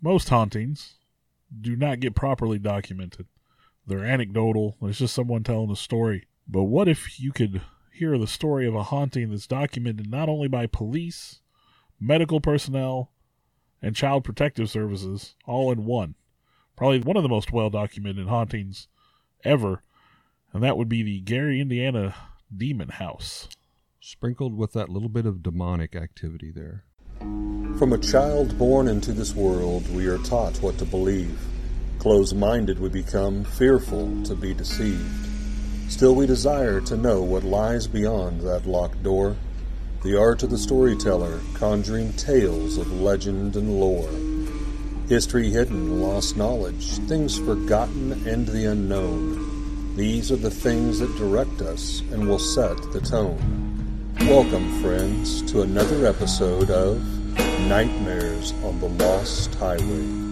most hauntings do not get properly documented. They're anecdotal. It's just someone telling a story. But what if you could hear the story of a haunting that's documented not only by police, medical personnel, and child protective services all in one? Probably one of the most well documented hauntings ever, and that would be the Gary, Indiana Demon House. Sprinkled with that little bit of demonic activity there. From a child born into this world, we are taught what to believe. Close minded we become, fearful to be deceived. Still, we desire to know what lies beyond that locked door. The art of the storyteller, conjuring tales of legend and lore. History hidden, lost knowledge, things forgotten, and the unknown. These are the things that direct us and will set the tone. Welcome, friends, to another episode of Nightmares on the Lost Highway.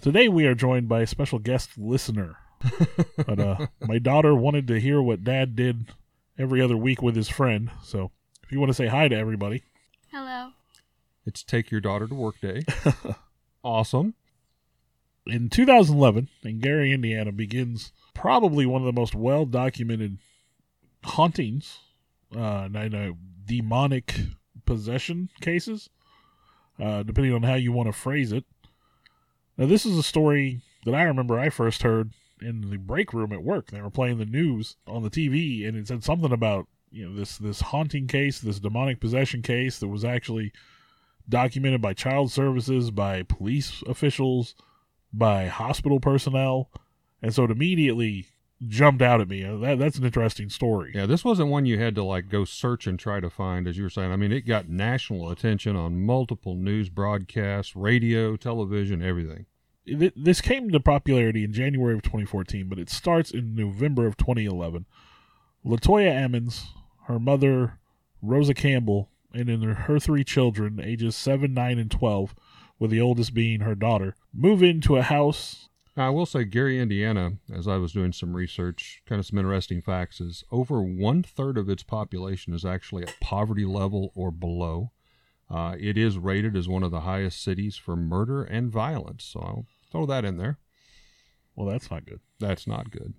Today we are joined by a special guest listener. but uh, my daughter wanted to hear what Dad did every other week with his friend. So if you want to say hi to everybody. It's Take Your Daughter to Work Day. awesome. in 2011, in Gary, Indiana, begins probably one of the most well documented hauntings, uh, and I know demonic possession cases, uh, depending on how you want to phrase it. Now, this is a story that I remember I first heard in the break room at work. They were playing the news on the TV, and it said something about you know this this haunting case, this demonic possession case that was actually documented by child services, by police officials, by hospital personnel, and so it immediately jumped out at me. Uh, That that's an interesting story. Yeah, this wasn't one you had to like go search and try to find, as you were saying. I mean, it got national attention on multiple news broadcasts, radio, television, everything. Th- This came to popularity in January of 2014, but it starts in November of 2011. Latoya Ammons, her mother Rosa Campbell, and then her- her three children, ages seven, nine, and twelve, with the oldest being her daughter, move into a house I will say, Gary, Indiana, as I was doing some research, kind of some interesting facts, is over one third of its population is actually at poverty level or below. Uh, it is rated as one of the highest cities for murder and violence. So I'll throw that in there. Well, that's not good. That's not good.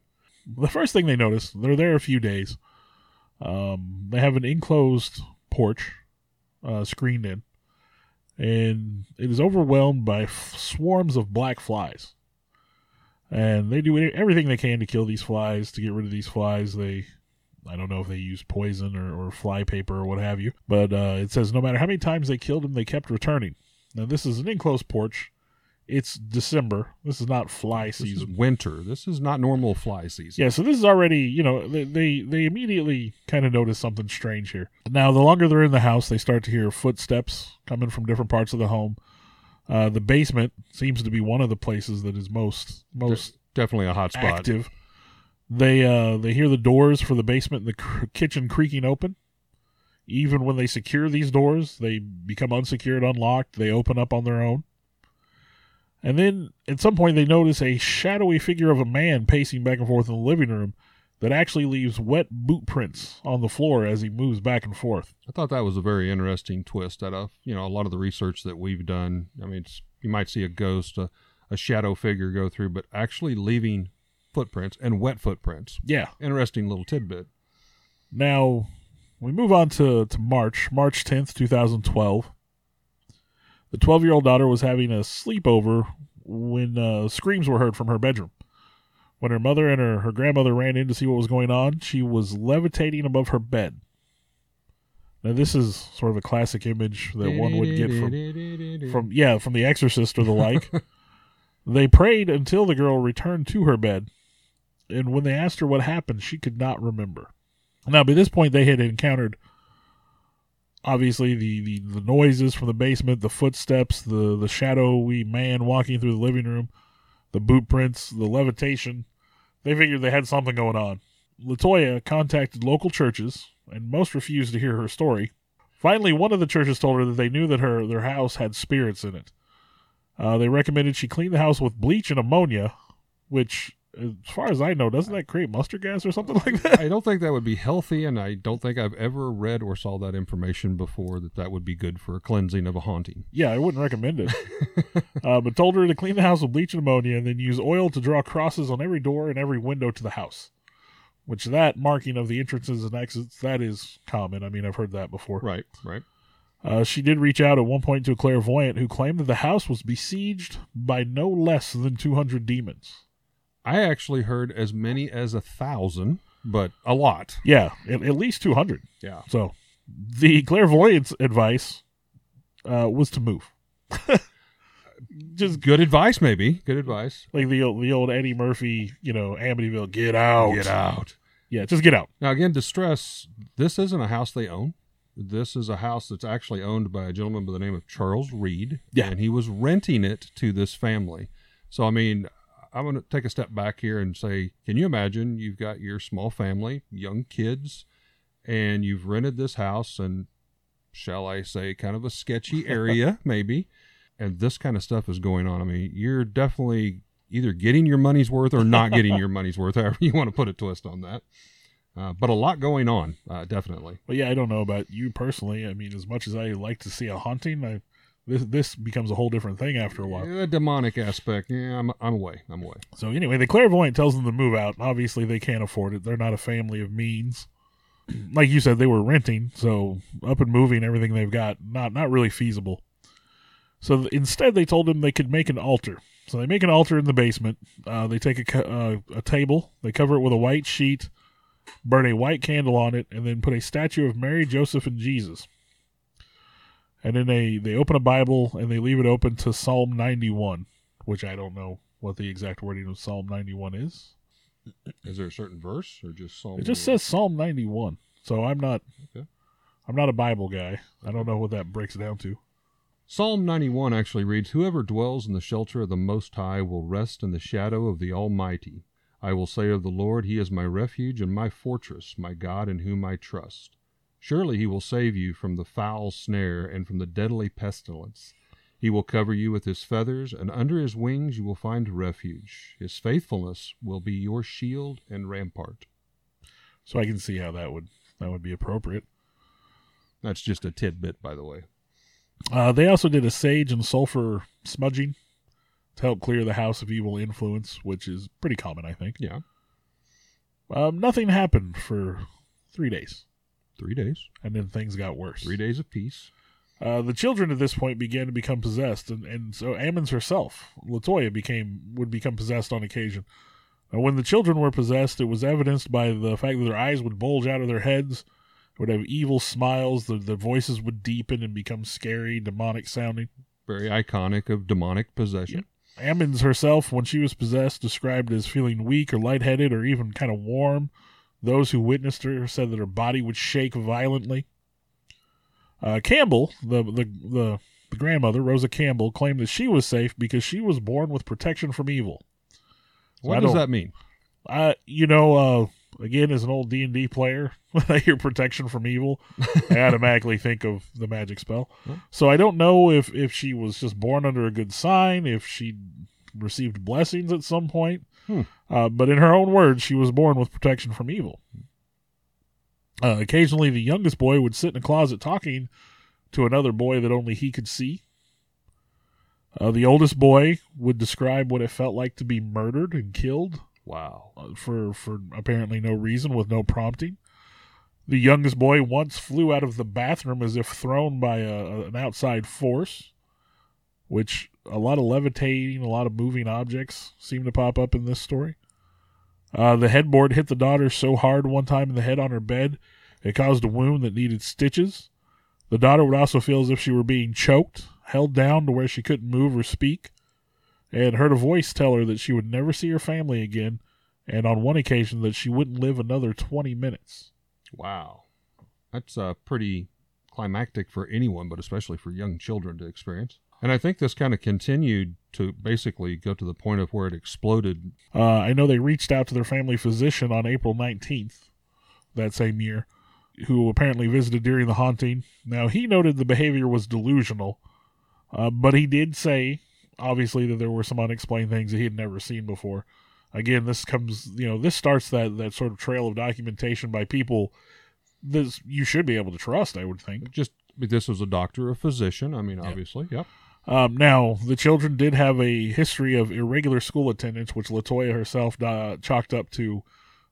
the first thing they notice, they're there a few days. Um, they have an enclosed porch, uh, screened in, and it is overwhelmed by f- swarms of black flies. And they do everything they can to kill these flies, to get rid of these flies. They, I don't know if they use poison or, or fly paper or what have you, but uh, it says no matter how many times they killed them, they kept returning. Now, this is an enclosed porch. It's December. This is not fly This season. is winter. This is not normal fly season. Yeah, so this is already, you know, they they, they immediately kind of notice something strange here. Now, the longer they're in the house, they start to hear footsteps coming from different parts of the home. Uh, the basement seems to be one of the places that is most most Definitely a hot spot. active. They uh they hear the doors for the basement and the cr- kitchen creaking open. Even when they secure these doors, they become unsecured, unlocked. They open up on their own. And then at some point, they notice a shadowy figure of a man pacing back and forth in the living room that actually leaves wet boot prints on the floor as he moves back and forth. I thought that was a very interesting twist out of you know a lot of the research that we've done. I mean, it's, you might see a ghost, a, a shadow figure go through, but actually leaving footprints and wet footprints. Yeah. Interesting little tidbit. Now, we move on to, to March, March 10th, 2012. The 12 year old daughter was having a sleepover when uh, screams were heard from her bedroom. When her mother and her, her grandmother ran in to see what was going on, she was levitating above her bed. Now, this is sort of a classic image that one would get from, from yeah, from The Exorcist or the like. they prayed until the girl returned to her bed, and when they asked her what happened, she could not remember. Now, by this point, they had encountered obviously the, the, the noises from the basement, the footsteps, the, the shadowy man walking through the living room, the boot prints, the levitation. They figured they had something going on. Latoya contacted local churches, and most refused to hear her story. Finally, one of the churches told her that they knew that her their house had spirits in it. Uh, they recommended she clean the house with bleach and ammonia, which, as far as I know, doesn't that create mustard gas or something like that? I don't think that would be healthy, and I don't think I've ever read or saw that information before that that would be good for a cleansing of a haunting. Yeah, I wouldn't recommend it. uh, but told her to clean the house with bleach and ammonia and then use oil to draw crosses on every door and every window to the house. Which that marking of the entrances and exits, that is common. I mean, I've heard that before. Right, right. Uh, she did reach out at one point to a clairvoyant who claimed that the house was besieged by no less than 200 demons. I actually heard as many as a thousand, but a lot. Yeah, at, at least 200. Yeah. So the clairvoyant's advice uh, was to move. Just Good advice, maybe. Good advice. like the old, the old Eddie Murphy, you know, Amityville, get out. Get out. Yeah, just get out. Now, again, distress. This isn't a house they own. This is a house that's actually owned by a gentleman by the name of Charles Reed. Yeah. And he was renting it to this family. So, I mean, I'm going to take a step back here and say, can you imagine you've got your small family, young kids, and you've rented this house and, shall I say, kind of a sketchy area, maybe, and this kind of stuff is going on. I mean, you're definitely either getting your money's worth or not getting your money's worth, however you want to put a twist on that. Uh, but a lot going on, uh, definitely. But yeah, I don't know about you personally. I mean, as much as I like to see a haunting, I, this this becomes a whole different thing after a while. Yeah, the demonic aspect, yeah, I'm, I'm away. I'm away. So anyway, the clairvoyant tells them to move out. Obviously, they can't afford it. They're not a family of means. Like you said, they were renting, so up and moving everything they've got not not really feasible. So th- instead, they told him they could make an altar. So they make an altar in the basement. Uh, they take a co- uh, a table, they cover it with a white sheet, burn a white candle on it, and then put a statue of Mary, Joseph, and Jesus. And then they they open a Bible and they leave it open to Psalm ninety one, which I don't know what the exact wording of Psalm ninety one is. Is there a certain verse or just Psalm? It just says Psalm 91. So I'm not Okay. I'm not a Bible guy. I don't know what that breaks down to. Psalm 91 actually reads, Whoever dwells in the shelter of the Most High will rest in the shadow of the Almighty. I will say of the Lord, He is my refuge and my fortress, my God in whom I trust. Surely He will save you from the foul snare and from the deadly pestilence. He will cover you with His feathers, and under His wings you will find refuge. His faithfulness will be your shield and rampart. So I can see how that would that would be appropriate. That's just a tidbit, by the way. Uh, they also did a sage and sulfur smudging to help clear the house of evil influence, which is pretty common, I think. Yeah, Um, nothing happened for three days, three days. and then things got worse. Three days of peace. Uh, the children at this point began to become possessed, and, and so Ammons herself, Latoya, became would become possessed on occasion. Now, when the children were possessed, it was evidenced by the fact that their eyes would bulge out of their heads, would have evil smiles, the, the voices would deepen and become scary, demonic sounding. Very iconic of demonic possession. Ammons herself, when she was possessed, described as feeling weak or lightheaded or even kind of warm. Those who witnessed her said that her body would shake violently. Uh, Campbell, the, the the the grandmother, Rosa Campbell, claimed that she was safe because she was born with protection from evil. So What does that mean? Uh, you know, uh, again, as an old D and D player, when I hear protection from evil, I automatically think of the magic spell. So I don't know if if she was just born under a good sign, if she received blessings at some point. Hmm. Uh, but in her own words, she was born with protection from evil. Uh, occasionally, the youngest boy would sit in a closet talking to another boy that only he could see. Uh, the oldest boy would describe what it felt like to be murdered and killed Wow. uh, for for apparently no reason with no prompting. The youngest boy once flew out of the bathroom as if thrown by a, an outside force, which a lot of levitating, a lot of moving objects seem to pop up in this story. Uh, the headboard hit the daughter so hard one time in the head on her bed, it caused a wound that needed stitches. The daughter would also feel as if she were being choked, held down to where she couldn't move or speak and heard a voice tell her that she would never see her family again, and on one occasion that she wouldn't live another 20 minutes. Wow. That's uh, pretty climactic for anyone, but especially for young children to experience. And I think this kind of continued to basically go to the point of where it exploded. Uh, I know they reached out to their family physician on April 19th that same year, who apparently visited during the haunting. Now, he noted the behavior was delusional, uh, but he did say, obviously, that there were some unexplained things that he had never seen before. again, this comes, you know, this starts that that sort of trail of documentation by people that you should be able to trust. I would think. Just this was a doctor, a physician. I mean, obviously, yep. Um, now, the children did have a history of irregular school attendance, which Latoya herself uh, chalked up to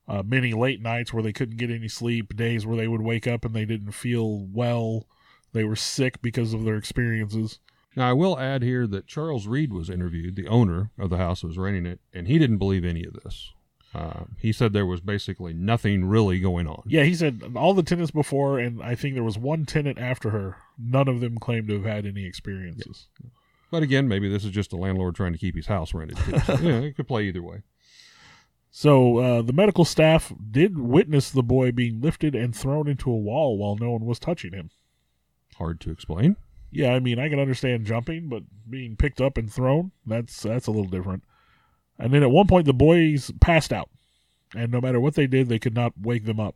uh, many late nights where they couldn't get any sleep, days where they would wake up and they didn't feel well, they were sick because of their experiences. Now, I will add here that Charles Reed was interviewed, the owner of the house that was renting it, and he didn't believe any of this. Uh, he said there was basically nothing really going on. Yeah, he said all the tenants before, and I think there was one tenant after her. None of them claimed to have had any experiences. But again, maybe this is just a landlord trying to keep his house rented. Too. So, yeah, it could play either way. So uh, the medical staff did witness the boy being lifted and thrown into a wall while no one was touching him. Hard to explain. Yeah, I mean, I can understand jumping, but being picked up and thrown, that's that's a little different. And then at one point the boys passed out. And no matter what they did, they could not wake them up.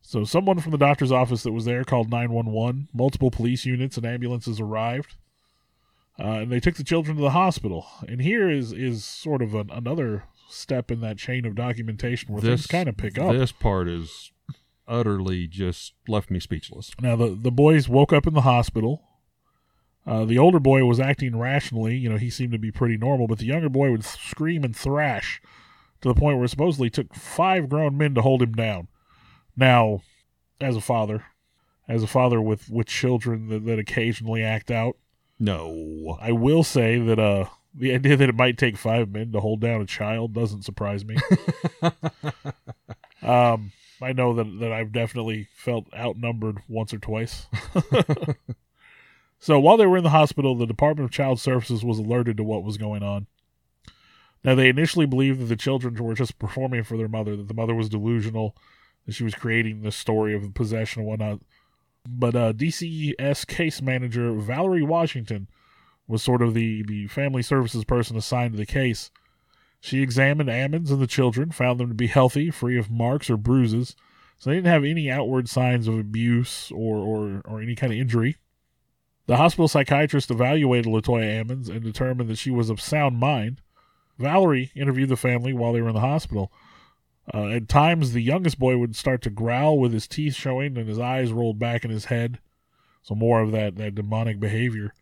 So someone from the doctor's office that was there called 911. Multiple police units and ambulances arrived. Uh, and they took the children to the hospital. And here is is sort of an, another step in that chain of documentation where things kind of pick up. This part is utterly just left me speechless. Now the the boys woke up in the hospital. Uh, the older boy was acting rationally. You know, he seemed to be pretty normal, but the younger boy would scream and thrash to the point where it supposedly took five grown men to hold him down. Now, as a father, as a father with with children that, that occasionally act out, No. I will say that uh the idea that it might take five men to hold down a child doesn't surprise me. um, I know that that I've definitely felt outnumbered once or twice. so while they were in the hospital, the Department of Child Services was alerted to what was going on. Now they initially believed that the children were just performing for their mother, that the mother was delusional, she was creating the story of the possession and whatnot. But uh, DCS case manager Valerie Washington was sort of the, the family services person assigned to the case. She examined Ammons and the children, found them to be healthy, free of marks or bruises, so they didn't have any outward signs of abuse or, or, or any kind of injury. The hospital psychiatrist evaluated Latoya Ammons and determined that she was of sound mind. Valerie interviewed the family while they were in the hospital. Uh, at times, the youngest boy would start to growl with his teeth showing and his eyes rolled back in his head. So more of that, that demonic behavior.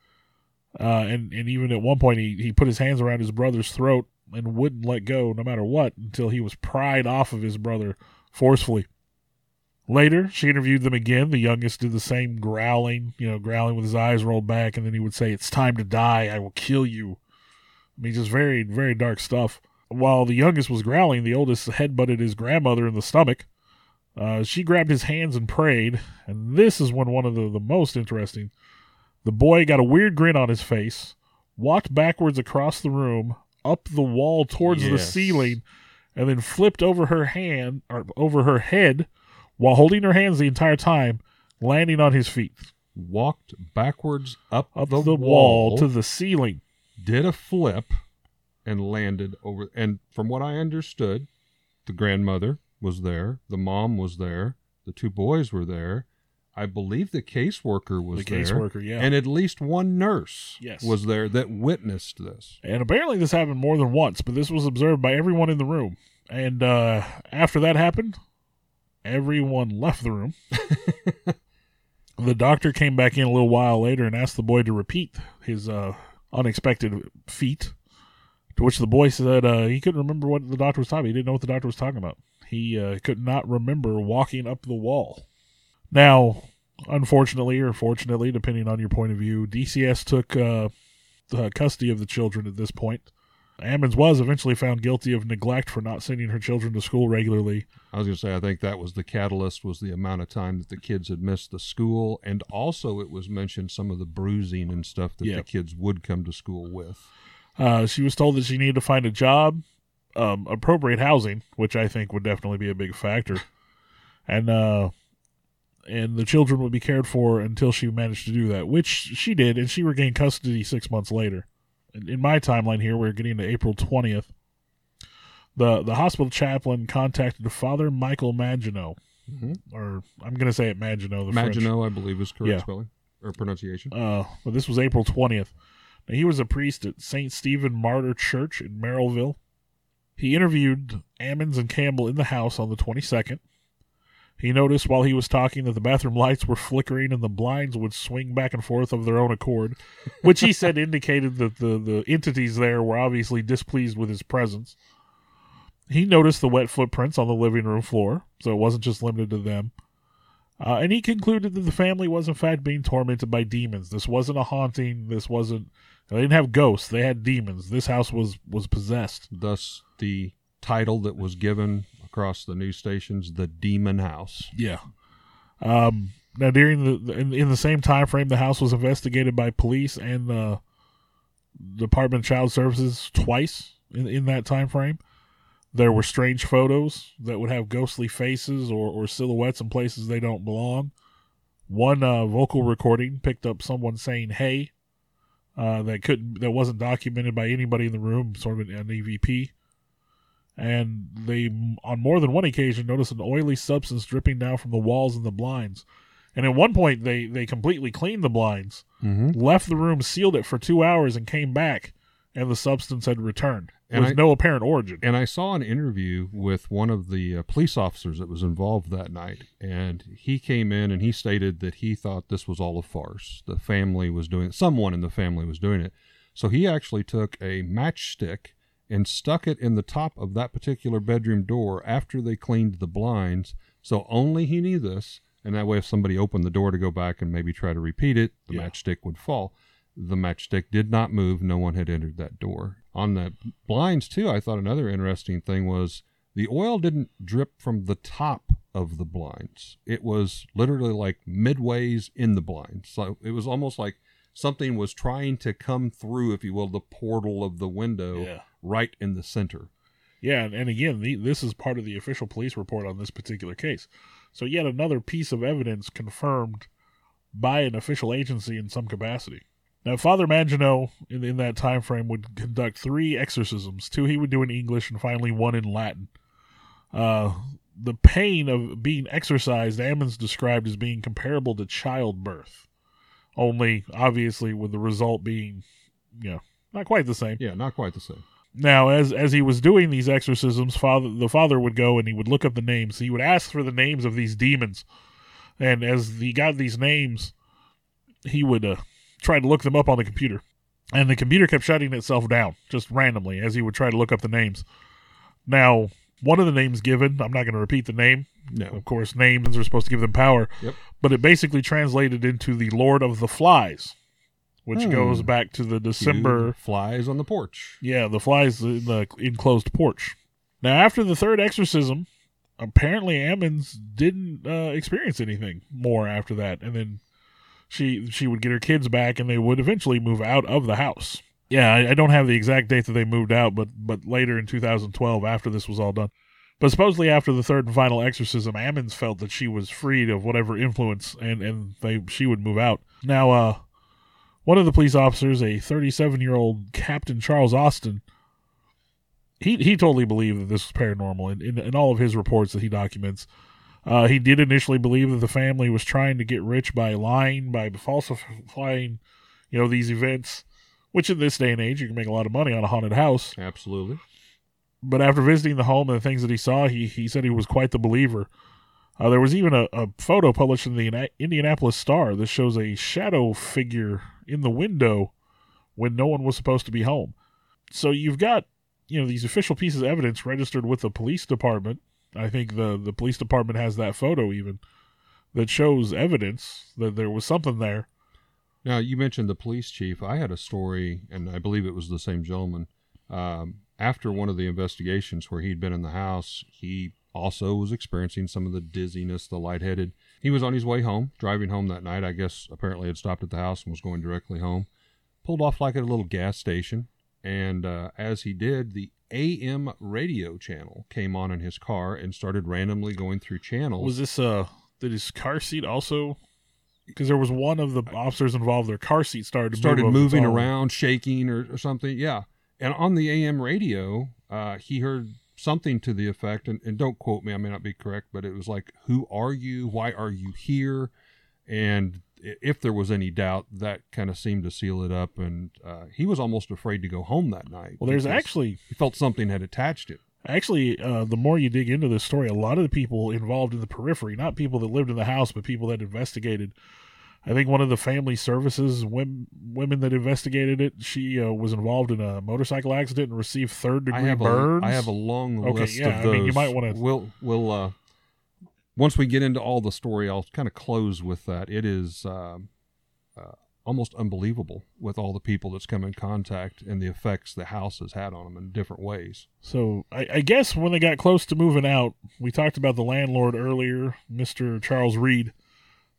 Uh, and, and even at one point, he, he put his hands around his brother's throat and wouldn't let go no matter what until he was pried off of his brother forcefully. Later, she interviewed them again. The youngest did the same growling, you know, growling with his eyes rolled back, and then he would say, It's time to die. I will kill you. I mean, just very, very dark stuff. While the youngest was growling, the oldest headbutted his grandmother in the stomach. Uh, she grabbed his hands and prayed, and this is when one of the, the most interesting. The boy got a weird grin on his face, walked backwards across the room, up the wall towards the ceiling, and then flipped over her hand or over her head while holding her hands the entire time, landing on his feet Walked backwards up, up the, the, wall to the ceiling. did a flip and landed over and from what i understood the grandmother was there the mom was there the two boys were there i believe the caseworker was The there caseworker, yeah. and at least one nurse Yes. was there that witnessed this And apparently this happened more than once, but this was observed by everyone in the room. And uh, after that happened, everyone left the room. the doctor came back in a little while later and asked the boy to repeat his uh, unexpected feat. To which the boy said uh, he couldn't remember what the doctor was talking about. He didn't know what the doctor was talking about. He uh, could not remember walking up the wall. Now, unfortunately or fortunately, depending on your point of view, DCS took uh, uh, custody of the children at this point. Ammons was eventually found guilty of neglect for not sending her children to school regularly. i was going to say i think that was the catalyst was the amount of time that the kids had missed the school and also it was mentioned some of the bruising and stuff that the kids would come to school with Uh, she was told that she needed to find a job, um, appropriate housing, which I think would definitely be a big factor, and uh, and the children would be cared for until she managed to do that, which she did, and she regained custody six months later. In, in my timeline here, we're getting to April twentieth. The the hospital chaplain contacted Father Michael Maginot, Mhm. or I'm going to say it Maginot. The French. Maginot, I believe, is correct Yeah. spelling or pronunciation. Uh, well, this was April 20th. Now, he was a priest at St. Stephen Martyr Church in Merrillville. He interviewed Ammons and Campbell in the house on the 22nd. He noticed while he was talking that the bathroom lights were flickering and the blinds would swing back and forth of their own accord, which he said indicated that the, the entities there were obviously displeased with his presence. He noticed the wet footprints on the living room floor, so it wasn't just limited to them. Uh, and he concluded that the family was in fact being tormented by demons. This wasn't a haunting. This wasn't. They didn't have ghosts. They had demons. This house was was possessed. Thus, the title that was given across the news stations, "The Demon House." Yeah. Um, now, during the in, in the same time frame, the house was investigated by police and the Department of Child Services twice in in that time frame. There were strange photos that would have ghostly faces or, or silhouettes in places they don't belong. One uh, vocal recording picked up someone saying "Hey," uh, that couldn't that wasn't documented by anybody in the room, sort of an, an EVP. And they, on more than one occasion, noticed an oily substance dripping down from the walls and the blinds. And at one point, they they completely cleaned the blinds, Mm-hmm. left the room, sealed it for two hours, and came back, and the substance had returned And with I- no apparent origin. And I saw an interview with one of the uh, police officers that was involved that night, and he came in and he stated that he thought this was all a farce. The family was doing someone in the family was doing it. So he actually took a matchstick and stuck it in the top of that particular bedroom door after they cleaned the blinds. So only he knew this, and that way, if somebody opened the door to go back and maybe try to repeat it, the Yeah. matchstick would fall. The matchstick did not move. No one had entered that door. On the blinds, too, I thought another interesting thing was the oil didn't drip from the top of the blinds. It was literally like midways in the blinds. So it was almost like something was trying to come through, if you will, the portal of the window Yeah. right in the center. Yeah, and, and again, the, this is part of the official police report on this particular case. So yet another piece of evidence confirmed by an official agency in some capacity. Now, Father Maginot, in, in that time frame, would conduct three exorcisms. Two he would do in English, and finally one in Latin. Uh, the pain of being exorcised, Ammons described as being comparable to childbirth, only obviously with the result being, you know, not quite the same. Yeah, not quite the same. Now, as as he was doing these exorcisms, father the father would go and he would look up the names. He would ask for the names of these demons, and as he got these names, he would uh, try to look them up on the computer, and the computer kept shutting itself down just randomly as he would try to look up the names. Now, one of the names given, I'm not going to repeat the name. No. Of course, names are supposed to give them power, Yep. but it basically translated into the Lord of the Flies, which Hmm. goes back to the December. Flies on the porch. Yeah, the flies in the enclosed porch. Now, after the third exorcism, apparently Ammons didn't uh, experience anything more after that, and then she she would get her kids back, and they would eventually move out of the house. Yeah, I, I don't have the exact date that they moved out, but but later in 2012, after this was all done. But supposedly after the third and final exorcism, Ammons felt that she was freed of whatever influence, and and they she would move out. Now, uh, one of the police officers, a 37 year old Captain Charles Austin, he he totally believed that this was paranormal in, in, in all of his reports that he documents. Uh, he did initially believe that the family was trying to get rich by lying, by falsifying, you know, these events, which in this day and age you can make a lot of money on a haunted house. Absolutely. But after visiting the home and the things that he saw, he he said he was quite the believer. Uh, there was even a, a photo published in the Ina- Indianapolis Star that shows a shadow figure in the window when no one was supposed to be home. So you've got, you know, these official pieces of evidence registered with the police department. I think the the police department has that photo even that shows evidence that there was something there. Now, you mentioned the police chief. I had a story, and I believe it was the same gentleman. Um, after one of the investigations where he'd been in the house, he also was experiencing some of the dizziness, the lightheaded. He was on his way home, driving home that night. I guess apparently had stopped at the house and was going directly home. Pulled off like at a little gas station, and uh, as he did, the AM radio channel came on in his car and started randomly going through channels. Was this uh did his car seat also? Because there was one of the officers involved. Their car seat started to started moving around, shaking or, or something. Yeah. And on the AM radio, uh, he heard something to the effect, and, and don't quote me, I may not be correct, but it was like, Who are you? Why are you here? And if there was any doubt, that kind of seemed to seal it up. And uh, he was almost afraid to go home that night. Well, there's actually he felt something had attached it. Actually, uh, the more you dig into this story, a lot of the people involved in the periphery, not people that lived in the house, but people that investigated. I think one of the family services women, women that investigated it, she uh, was involved in a motorcycle accident and received third degree have burns. a I have a long Okay, list yeah, of I mean, you might wanna- We'll we'll uh, once we get into all the story, I'll kind of close with that. It is um uh, almost unbelievable with all the people that's come in contact and the effects the house has had on them in different ways. So I, I guess when they got close to moving out, we talked about the landlord earlier, Mister Charles Reed.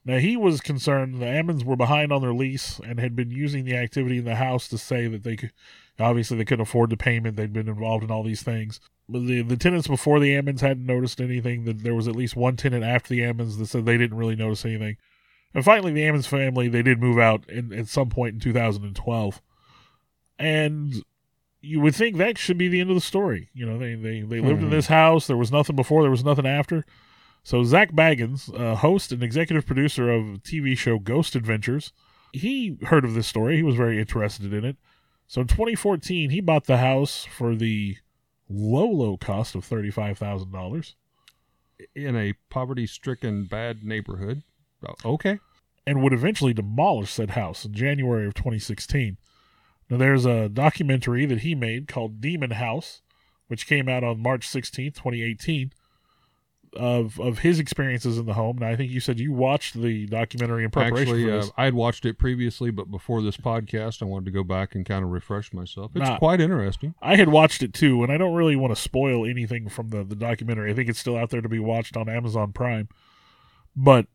Now he was concerned the Ammons were behind on their lease and had been using the activity in the house to say that they could. Obviously, they couldn't afford the payment. They'd been involved in all these things. But the the tenants before the Ammons hadn't noticed anything. That there was at least one tenant after the Ammons that said they didn't really notice anything. And finally, the Ammons family they did move out in, at some point in 2012, and you would think that should be the end of the story. You know, they they, they lived in Mhm. this house. There was nothing before. There was nothing after. So Zak Bagans, uh, host and executive producer of TV show Ghost Adventures, he heard of this story. He was very interested in it. So in 2014, he bought the house for the low, low cost of thirty-five thousand dollars, In a poverty-stricken bad neighborhood, Oh, okay, and would eventually demolish said house in January of 2016. Now, there's a documentary that he made called Demon House, which came out on March 16th, 2018, of of his experiences in the home. Now, I think you said you watched the documentary in preparation actually, for uh. I had watched it previously, but before this podcast, I wanted to go back and kind of refresh myself. It's Nah. quite interesting. I had watched it too, and I don't really want to spoil anything from the, the documentary. I think it's still out there to be watched on Amazon Prime. But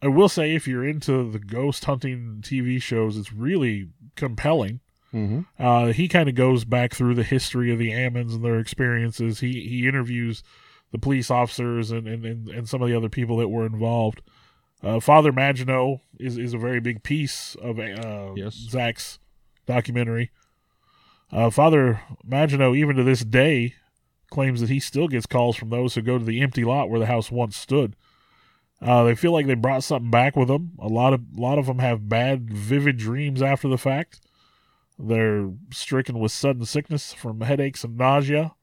I will say, if you're into the ghost hunting TV shows, it's really compelling. Mm-hmm. Uh, he kind of goes back through the history of the Ammons and their experiences. He he interviews the police officers and, and, and, and some of the other people that were involved. Uh, Father Maginot is, is a very big piece of uh, Yes. Zak's documentary. Uh, Father Maginot, even to this day, claims that he still gets calls from those who go to the empty lot where the house once stood. Uh, they feel like they brought something back with them. A lot of a lot of them have bad, vivid dreams after the fact. They're stricken with sudden sickness from headaches and nausea.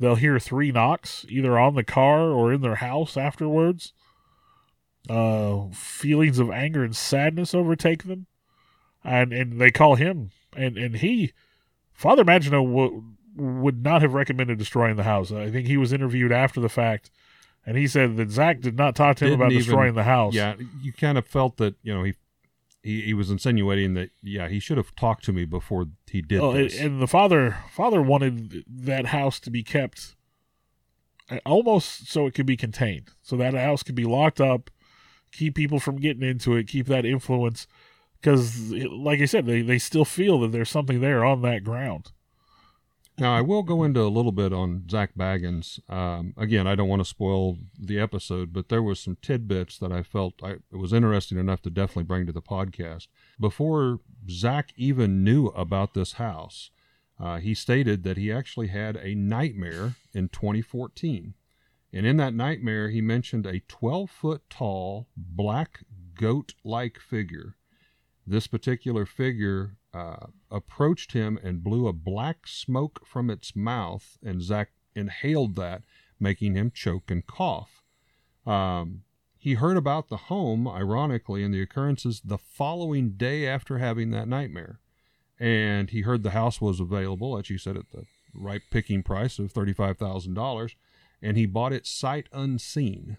They'll hear three knocks, either on the car or in their house afterwards. Uh, feelings of anger and sadness overtake them, and and they call him, and and he, Father Maginot w- would not have recommended destroying the house. I think he was interviewed after the fact, and he said that Zak did not talk to him Didn't about even- destroying the house. Yeah, you kind of felt that you know he, he he was insinuating that yeah he should have talked to me before he did Oh, and, this. and the father father wanted that house to be kept uh, almost so it could be contained, so that house could be locked up, keep people from getting into it, keep that influence, because like I said, they they still feel that there's something there on that ground. Now I will go into a little bit on Zak Bagans. Um, again, I don't want to spoil the episode, but there was some tidbits that I felt I, it was interesting enough to definitely bring to the podcast. Before Zak even knew about this house, uh, he stated that he actually had a nightmare in 2014, and in that nightmare he mentioned a 12 foot tall black goat like figure. This particular figure uh, approached him and blew a black smoke from its mouth, and Zak inhaled that, making him choke and cough. Um, he heard about the home, ironically, and the occurrences the following day after having that nightmare. And he heard the house was available, as you said, at the right picking price of $35,000, and he bought it sight unseen.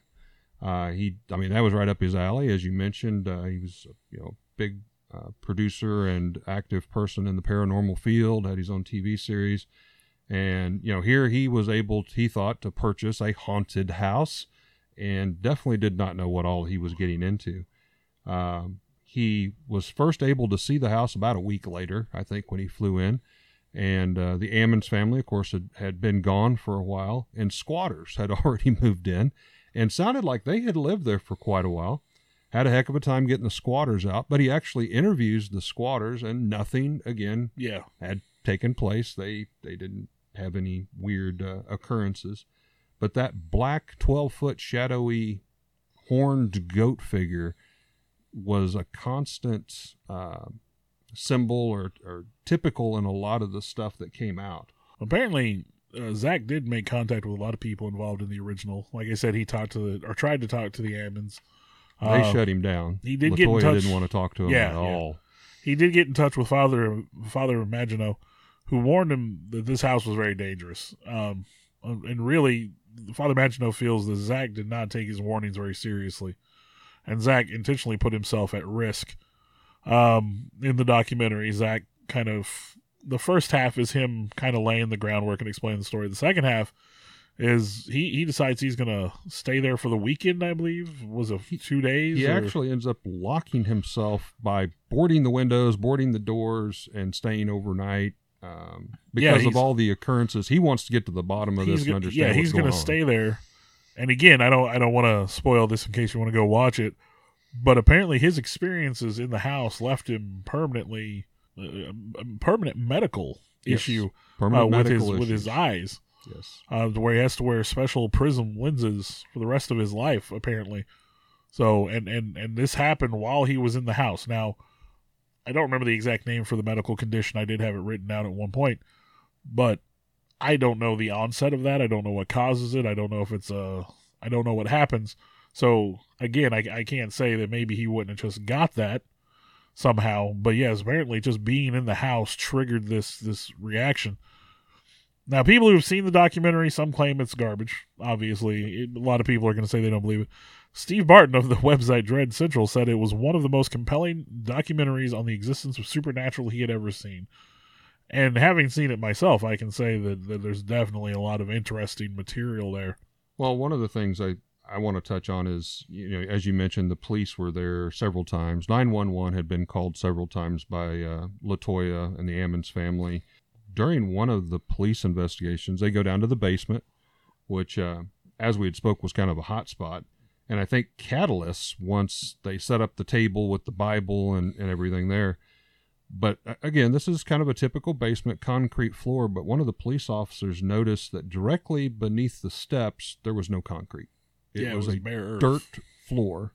Uh, he, I mean, that was right up his alley, as you mentioned. Uh, he was, you know, big uh, producer and active person in the paranormal field, had his own TV series. And, you know, here he was able, he thought, to purchase a haunted house and definitely did not know what all he was getting into. Um, he was first able to see the house about a week later, I think, when he flew in. And uh, the Ammons family, of course, had, had been gone for a while, and squatters had already moved in and sounded like they had lived there for quite a while had a heck of a time getting the squatters out, but he actually interviews the squatters, and nothing again Yeah, had taken place. They they didn't have any weird uh, occurrences, but that black twelve foot shadowy horned goat figure was a constant uh, symbol or, or typical in a lot of the stuff that came out. apparently uh, Zak did make contact with a lot of people involved in the original. Like I said, he talked to the or tried to talk to the Ammons. They Uh, shut him down. he did get in Latoya touch- didn't want to talk to him Yeah, at yeah. all. he did get in touch with Father Father Maginot, who warned him that this house was very dangerous. Um, and really, Father Maginot feels that Zak did not take his warnings very seriously, and Zak intentionally put himself at risk. Um, in the documentary, Zak kind of the first half is him kind of laying the groundwork and explaining the story. The second half is he he decides he's gonna stay there for the weekend. I believe was it two days. He or- actually ends up locking himself by boarding the windows, boarding the doors, and staying overnight um, Yeah, because of all the occurrences. He wants to get to the bottom of this and gonna, understand yeah, he's gonna on. stay there. And again, I don't I don't want to spoil this in case you want to go watch it, but apparently his experiences in the house left him permanently uh, permanent medical Yes. issue Permanent uh, with his medical with his eyes, Yes. uh, where he has to wear special prism lenses for the rest of his life apparently. So and and and this happened while he was in the house. Now, I don't remember the exact name for the medical condition. I did have it written down at one point, but I don't know the onset of that. I don't know what causes it. I don't know if it's uh I don't know what happens. So again, I I can't say that maybe he wouldn't have just got that somehow. But yes, apparently just being in the house triggered this this reaction. Now, people who've seen the documentary, some claim it's garbage. Obviously, it, a lot of people are going to say they don't believe it. Steve Barton of the website Dread Central said it was one of the most compelling documentaries on the existence of supernatural he had ever seen. And having seen it myself, I can say that, that there's definitely a lot of interesting material there. Well, one of the things I, I want to touch on is, you know, as you mentioned, the police were there several times. 911 had been called several times by uh, Latoya and the Ammons family. During one of the police investigations, they go down to the basement, which, uh, as we had spoke, was kind of a hot spot. And I think Catalyst, once they set up the table with the Bible and, and everything there, but uh, again, this is kind of a typical basement concrete floor. But one of the police officers noticed that directly beneath the steps, there was no concrete. It yeah, was, it was a bare earth. dirt floor.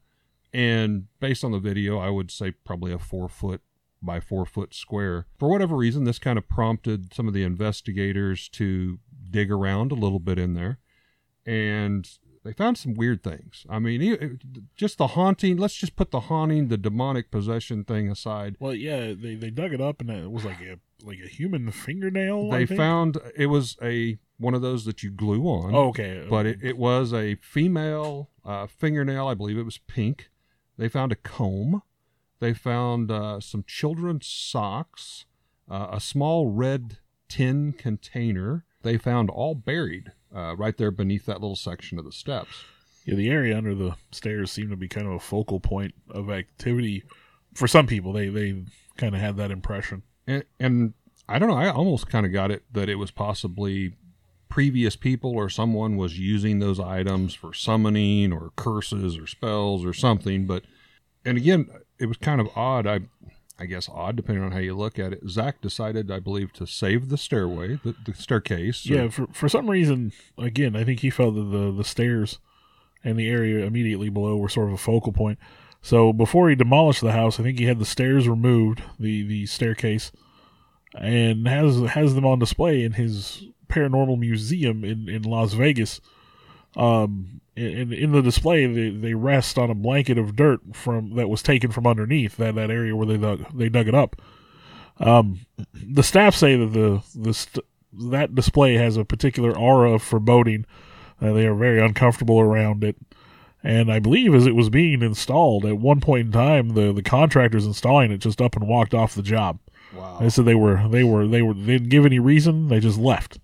And based on the video, I would say probably a four foot by four foot square. For whatever reason, this kind of prompted some of the investigators to dig around a little bit in there. And they found some weird things. I mean, just the haunting, let's just put the haunting, the demonic possession thing aside. Well, yeah, they, they dug it up and it was like a like a human fingernail. They found it was a one of those that you glue on. Oh, okay, but it, it was a female uh, fingernail. I believe it was pink. They found a comb. They found uh, some children's socks, uh, a small red tin container. They found all buried uh, right there beneath that little section of the steps. Yeah, the area under the stairs seemed to be kind of a focal point of activity for some people. They they kind of had that impression. And, and I don't know. I almost kind of got it that it was possibly previous people or someone was using those items for summoning or curses or spells or something. But and again, it was kind of odd. I I guess odd depending on how you look at it. Zak decided, I believe, to save the stairway, the, the staircase. or- Yeah, for for some reason, again, I think he felt that the the stairs and the area immediately below were sort of a focal point. So before he demolished the house, I think he had the stairs removed, the the staircase, and has has them on display in his paranormal museum in in Las Vegas. Um, in in the display, they, they rest on a blanket of dirt from that was taken from underneath that that area where they dug they dug it up. Um, the staff say that the the st- that display has a particular aura of foreboding. Uh, they are very uncomfortable around it. And I believe as it was being installed, at one point in time, the, the contractors installing it just up and walked off the job. wow. They said they were they were they were they didn't give any reason. They just left.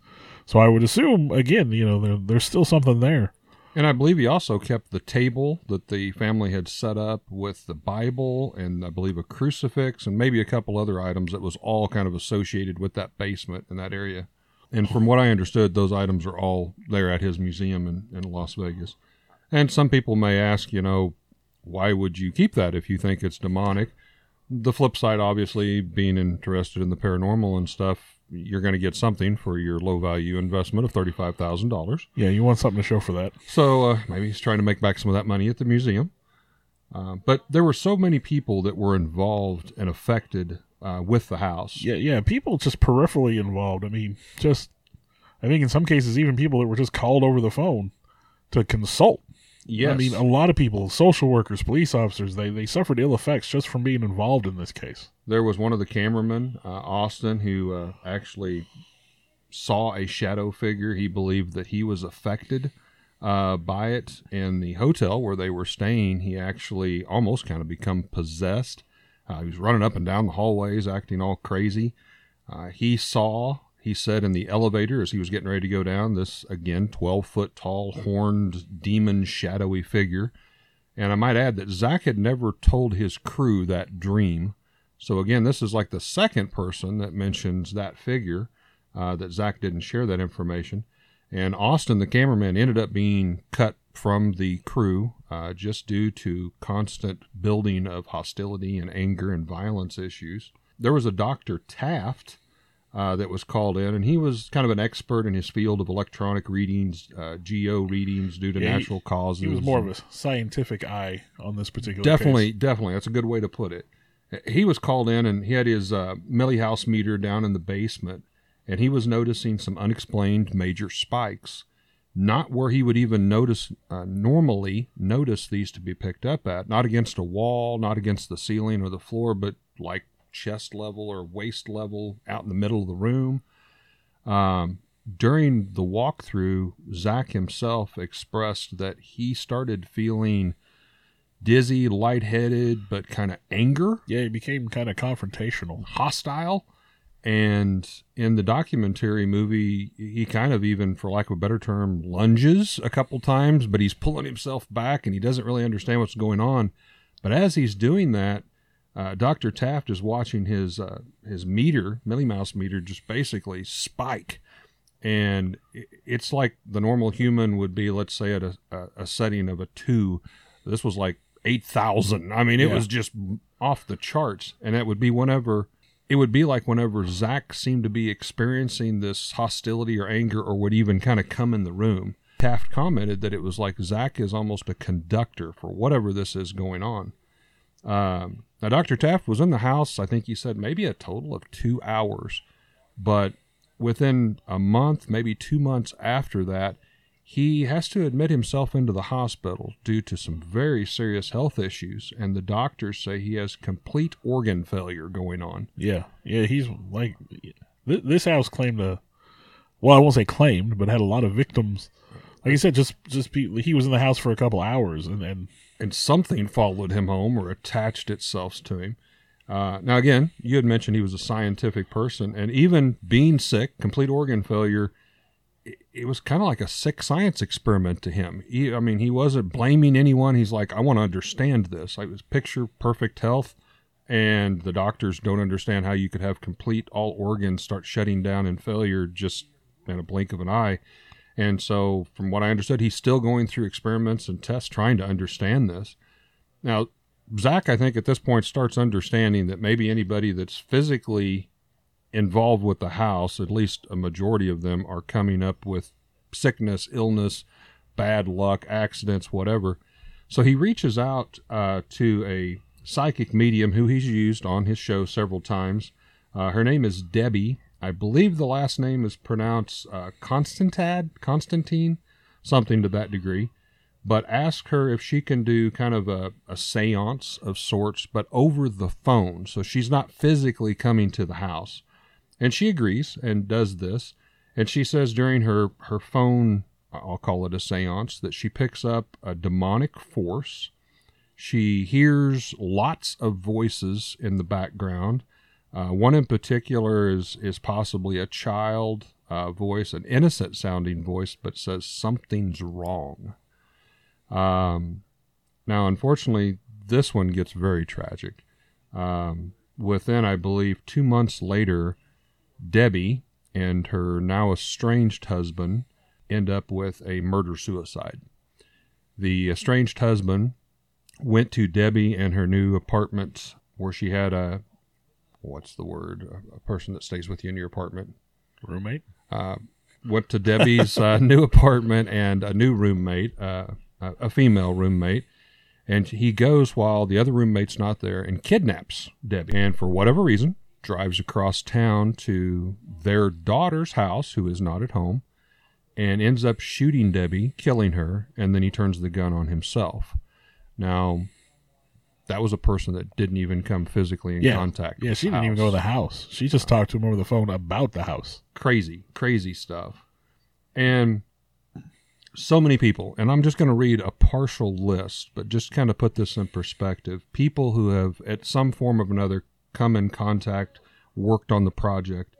So I would assume again, you know, there, there's still something there. And I believe he also kept the table that the family had set up with the Bible and I believe a crucifix and maybe a couple other items that was all kind of associated with that basement in that area. And from what I understood, those items are all there at his museum in, in Las Vegas. And some people may ask, you know, why would you keep that if you think it's demonic? The flip side, obviously, being interested in the paranormal and stuff, you're going to get something for your low value investment of $35,000. Yeah, you want something to show for that. So uh, maybe he's trying to make back some of that money at the museum. Uh, but there were so many people that were involved and affected uh, with the house. Yeah, yeah, people just peripherally involved. I mean, just I think in some cases, even people that were just called over the phone to consult. Yes. I mean, a lot of people, social workers, police officers, they, they suffered ill effects just from being involved in this case. There was one of the cameramen, uh, Austin, who uh, actually saw a shadow figure. He believed that he was affected uh, by it in the hotel where they were staying. He actually almost kind of become possessed. Uh, he was running up and down the hallways, acting all crazy. Uh, he saw, he said, in the elevator as he was getting ready to go down, this again 12 foot tall, horned, demon, shadowy figure. And I might add that Zak had never told his crew that dream. So again, this is like the second person that mentions that figure uh, that Zak didn't share that information. And Austin, the cameraman, ended up being cut from the crew uh, just due to constant building of hostility and anger and violence issues. There was a Dr. Taff uh, that was called in, and he was kind of an expert in his field of electronic readings, uh, geo readings due to Yeah, he- natural causes. He was more of a scientific eye on this particular definitely, case. definitely. That's a good way to put it. He was called in, and he had his uh, milligauss meter down in the basement, and he was noticing some unexplained major spikes. Not where he would even notice uh, normally notice these to be picked up at. Not against a wall, not against the ceiling or the floor, but like chest level or waist level out in the middle of the room. Um, during the walkthrough, Zak himself expressed that he started feeling dizzy, lightheaded, but kind of anger, Yeah, he became kind of confrontational. hostile. And in the documentary movie, he kind of even, for lack of a better term, lunges a couple times, but he's pulling himself back and he doesn't really understand what's going on. But as he's doing that, uh, Dr. Taff is watching his uh, his meter, milligauss meter, just basically spike, and it's like the normal human would be, let's say, at a, a, setting of a two. This was like eight thousand. I mean, it Yeah. was just off the charts, and that would be whenever. It would be like whenever Zak seemed to be experiencing this hostility or anger, or would even kind of come in the room. Taff commented that it was like Zak is almost a conductor for whatever this is going on. Um, now, Dr. Taff was in the house, I think he said maybe a total of two hours, but within a month, maybe two months after that, he has to admit himself into the hospital due to some very serious health issues, and the doctors say he has complete organ failure going on. Yeah, yeah, he's like th- this house claimed a. Well, I won't say claimed, but had a lot of victims. Like I said, just just be, he was in the house for a couple hours, and and and something followed him home or attached itself to him. Uh, now, again, you had mentioned he was a scientific person, and even being sick, complete organ failure, it, it was kind of like a sick science experiment to him. He, I mean, he wasn't blaming anyone. He's like, I want to understand this. It was picture perfect health, and the doctors don't understand how you could have complete all organs start shutting down in failure just in a blink of an eye. And so, from what I understood, he's still going through experiments and tests trying to understand this. Now, Zak, I think at this point starts understanding that maybe anybody that's physically involved with the house, at least a majority of them, are coming up with sickness, illness, bad luck, accidents, whatever. So he reaches out uh, to a psychic medium who he's used on his show several times. Uh, her name is Debbie. I believe the last name is pronounced uh, Constantad, Constantine, something to that degree. But ask her if she can do kind of a, a seance of sorts, but over the phone. So she's not physically coming to the house. And she agrees and does this. And she says during her, her phone, I'll call it a seance, that she picks up a demonic force. She hears lots of voices in the background. Uh, one in particular is is possibly a child uh, voice, an innocent sounding voice, but says something's wrong. Um, now, unfortunately, this one gets very tragic. Um, within, I believe, two months later, Debbie and her now estranged husband end up with a murder suicide. The estranged husband went to Debbie and her new apartment where she had a what's the word a, a person that stays with you in your apartment roommate. uh, went to Debbie's uh, new apartment and a new roommate, uh, a a female roommate, and he goes while the other roommate's not there and kidnaps Debbie. And for whatever reason, drives across town to their daughter's house, who is not at home, and ends up shooting Debbie, killing her, and then he turns the gun on himself. Now, that was a person that didn't even come physically in Yeah. contact. Yeah, she didn't even go to the house. She just talked to him over the phone about the house. crazy, crazy stuff. And so many people, and I'm just going to read a partial list, but just kind of put this in perspective. People who have, at some form or another, come in contact, worked on the project.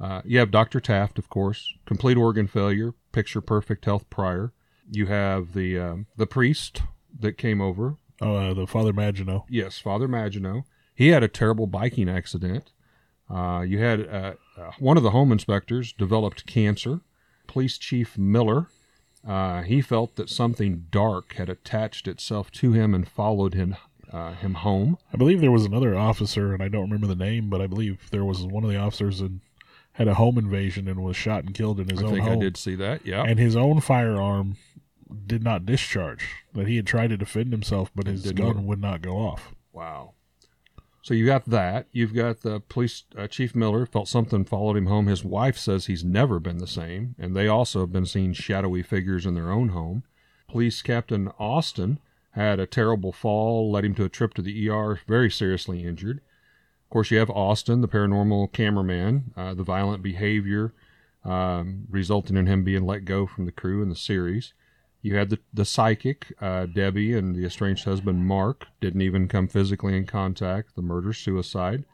Uh, you have Dr. Taff, of course, complete organ failure, picture perfect health prior. You have the um, the priest that came over, Oh, uh, the Father Maginot. Yes, Father Maginot. He had a terrible biking accident. Uh, you had uh, uh, one of the home inspectors developed cancer. Police Chief Miller, uh, he felt that something dark had attached itself to him and followed him uh, him home. I believe there was another officer, and I don't remember the name, but I believe there was one of the officers and had a home invasion and was shot and killed in his own. I own think home. I did see that. Yeah, And his own firearm did not discharge. That he had tried to defend himself, but his didn't gun work. would not go off. Wow. So you got that. You've got the police uh, chief Miller felt something followed him home. His wife says he's never been the same, and they also have been seeing shadowy figures in their own home. Police Captain Austin had a terrible fall, led him to a trip to the ER, very seriously injured. Of course, you have Austin, the paranormal cameraman, uh, the violent behavior um, resulting in him being let go from the crew in the series. You had the, the psychic, uh, Debbie, and the estranged husband, Mark, didn't even come physically in contact, the murder suicide.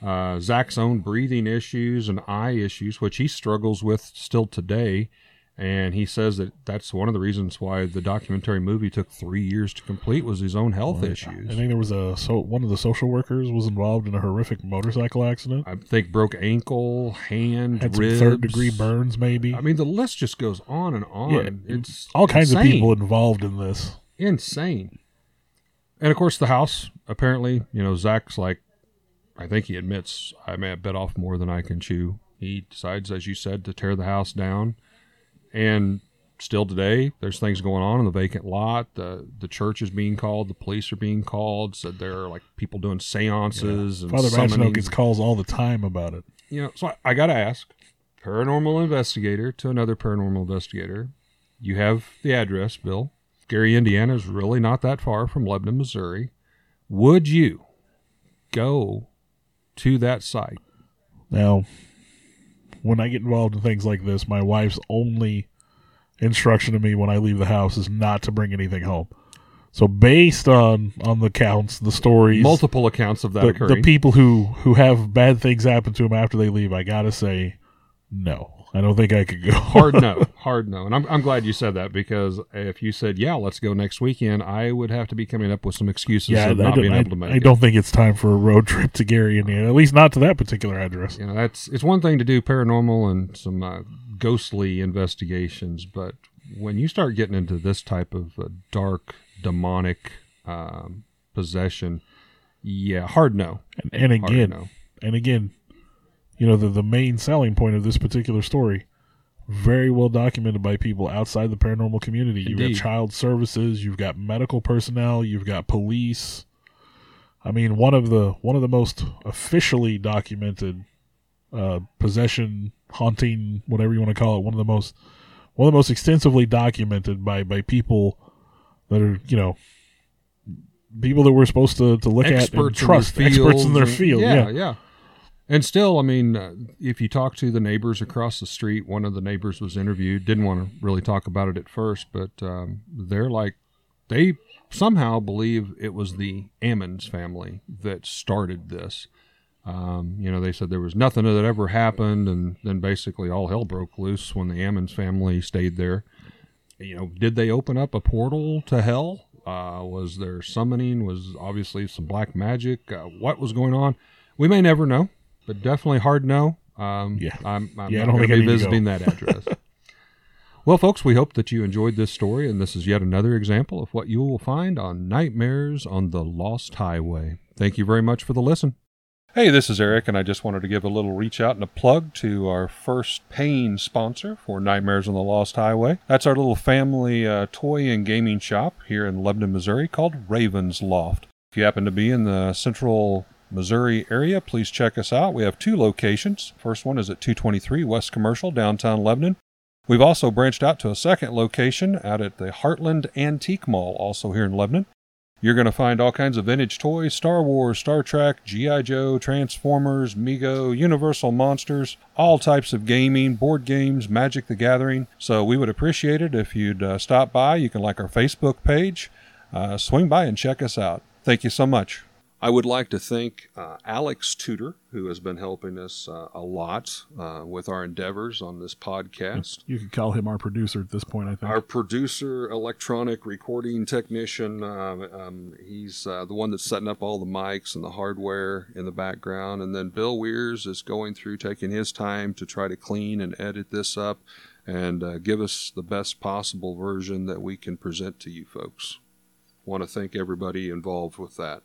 Uh, Zak's own breathing issues and eye issues, which he struggles with still today. And he says that that's one of the reasons why the documentary movie took three years to complete was his own health I issues. I think there was a so one of the social workers was involved in a horrific motorcycle accident. I think broke ankle, hand, Had ribs. third degree burns, maybe. I mean, the list just goes on and on. Yeah, it's All kinds of people involved in this. insane. And of course, the house. Apparently, you know, Zak's like, I think he admits I may have bit off more than I can chew. He decides, as you said, to tear the house down. And still today, there's things going on in the vacant lot. The the church is being called. The police are being called. Said there are like people doing seances and Father Maginot gets calls all the time about it. you know, so I, I got to ask, paranormal investigator to another paranormal investigator. You have the address, Bill. Gary, Indiana is really not that far from Lebanon, Missouri. Would you go to that site? Now, when I get involved in things like this, my wife's only instruction to me when I leave the house is not to bring anything home. So, based on on the counts, the stories, Multiple accounts of that the, occurring. the people who who have bad things happen to them after they leave, I gotta say, no, I don't think I could go. hard no, hard no. And I'm, I'm glad you said that because if you said, yeah, let's go next weekend, I would have to be coming up with some excuses yeah, not being able to make I don't think it's time for a road trip to Gary, Indiana. At least not to that particular address. you know that's it's one thing to do paranormal and some uh, ghostly investigations but when you start getting into this type of uh, dark demonic um, possession yeah hard no And, and again, no and again, you know, the, the main selling point of this particular story, very well documented by people outside the paranormal community. You've got child services, you've got medical personnel, you've got police. I mean, one of the one of the most officially documented uh, possession, haunting, whatever you want to call it, one of the most one of the most extensively documented by by people that are you know people that we're supposed to, to look at and experts trust in their experts in their field yeah yeah yeah and still i mean uh, if you talk to the neighbors across the street one of the neighbors was interviewed didn't want to really talk about it at first but um, they're like they somehow believe it was the ammons family that started this. Um, you know they said there was nothing that ever happened and then basically all hell broke loose when the ammons family stayed there. You know did they open up a portal to hell? Uh, was there summoning? Was obviously some black magic? Uh, what was going on? We may never know but definitely hard no um, Yeah. i'm, I'm Yeah, I not don't going think to be need visiting that address well folks we hope that you enjoyed this story and this is yet another example of what you will find on nightmares on the lost highway thank you very much for the listen Hey, this is Eric, and I just wanted to give a little reach out and a plug to our first paying sponsor for Nightmares on the Lost Highway. That's our little family uh, toy and gaming shop here in Lebanon, Missouri called Raven's Loft. If you happen to be in the central Missouri area, please check us out. We have two locations. First one is at 223 West Commercial, downtown Lebanon. We've also branched out to a second location out at the Heartland Antique Mall, also here in Lebanon. You're going to find all kinds of vintage toys Star Wars, Star Trek, G.I. Joe, Transformers, Mego, Universal Monsters, all types of gaming, board games, Magic the Gathering. So we would appreciate it if you'd uh, stop by. You can like our Facebook page, uh, swing by and check us out. Thank you so much. I would like to thank uh, Alex Tudor, who has been helping us uh, a lot uh, with our endeavors on this podcast. You could call him our producer at this point, I think. Our producer, electronic recording technician, um, um, he's uh, the one that's setting up all the mics and the hardware in the background. And then Bill Weirs is going through taking his time to try to clean and edit this up and uh, give us the best possible version that we can present to you folks. Want to thank everybody involved with that.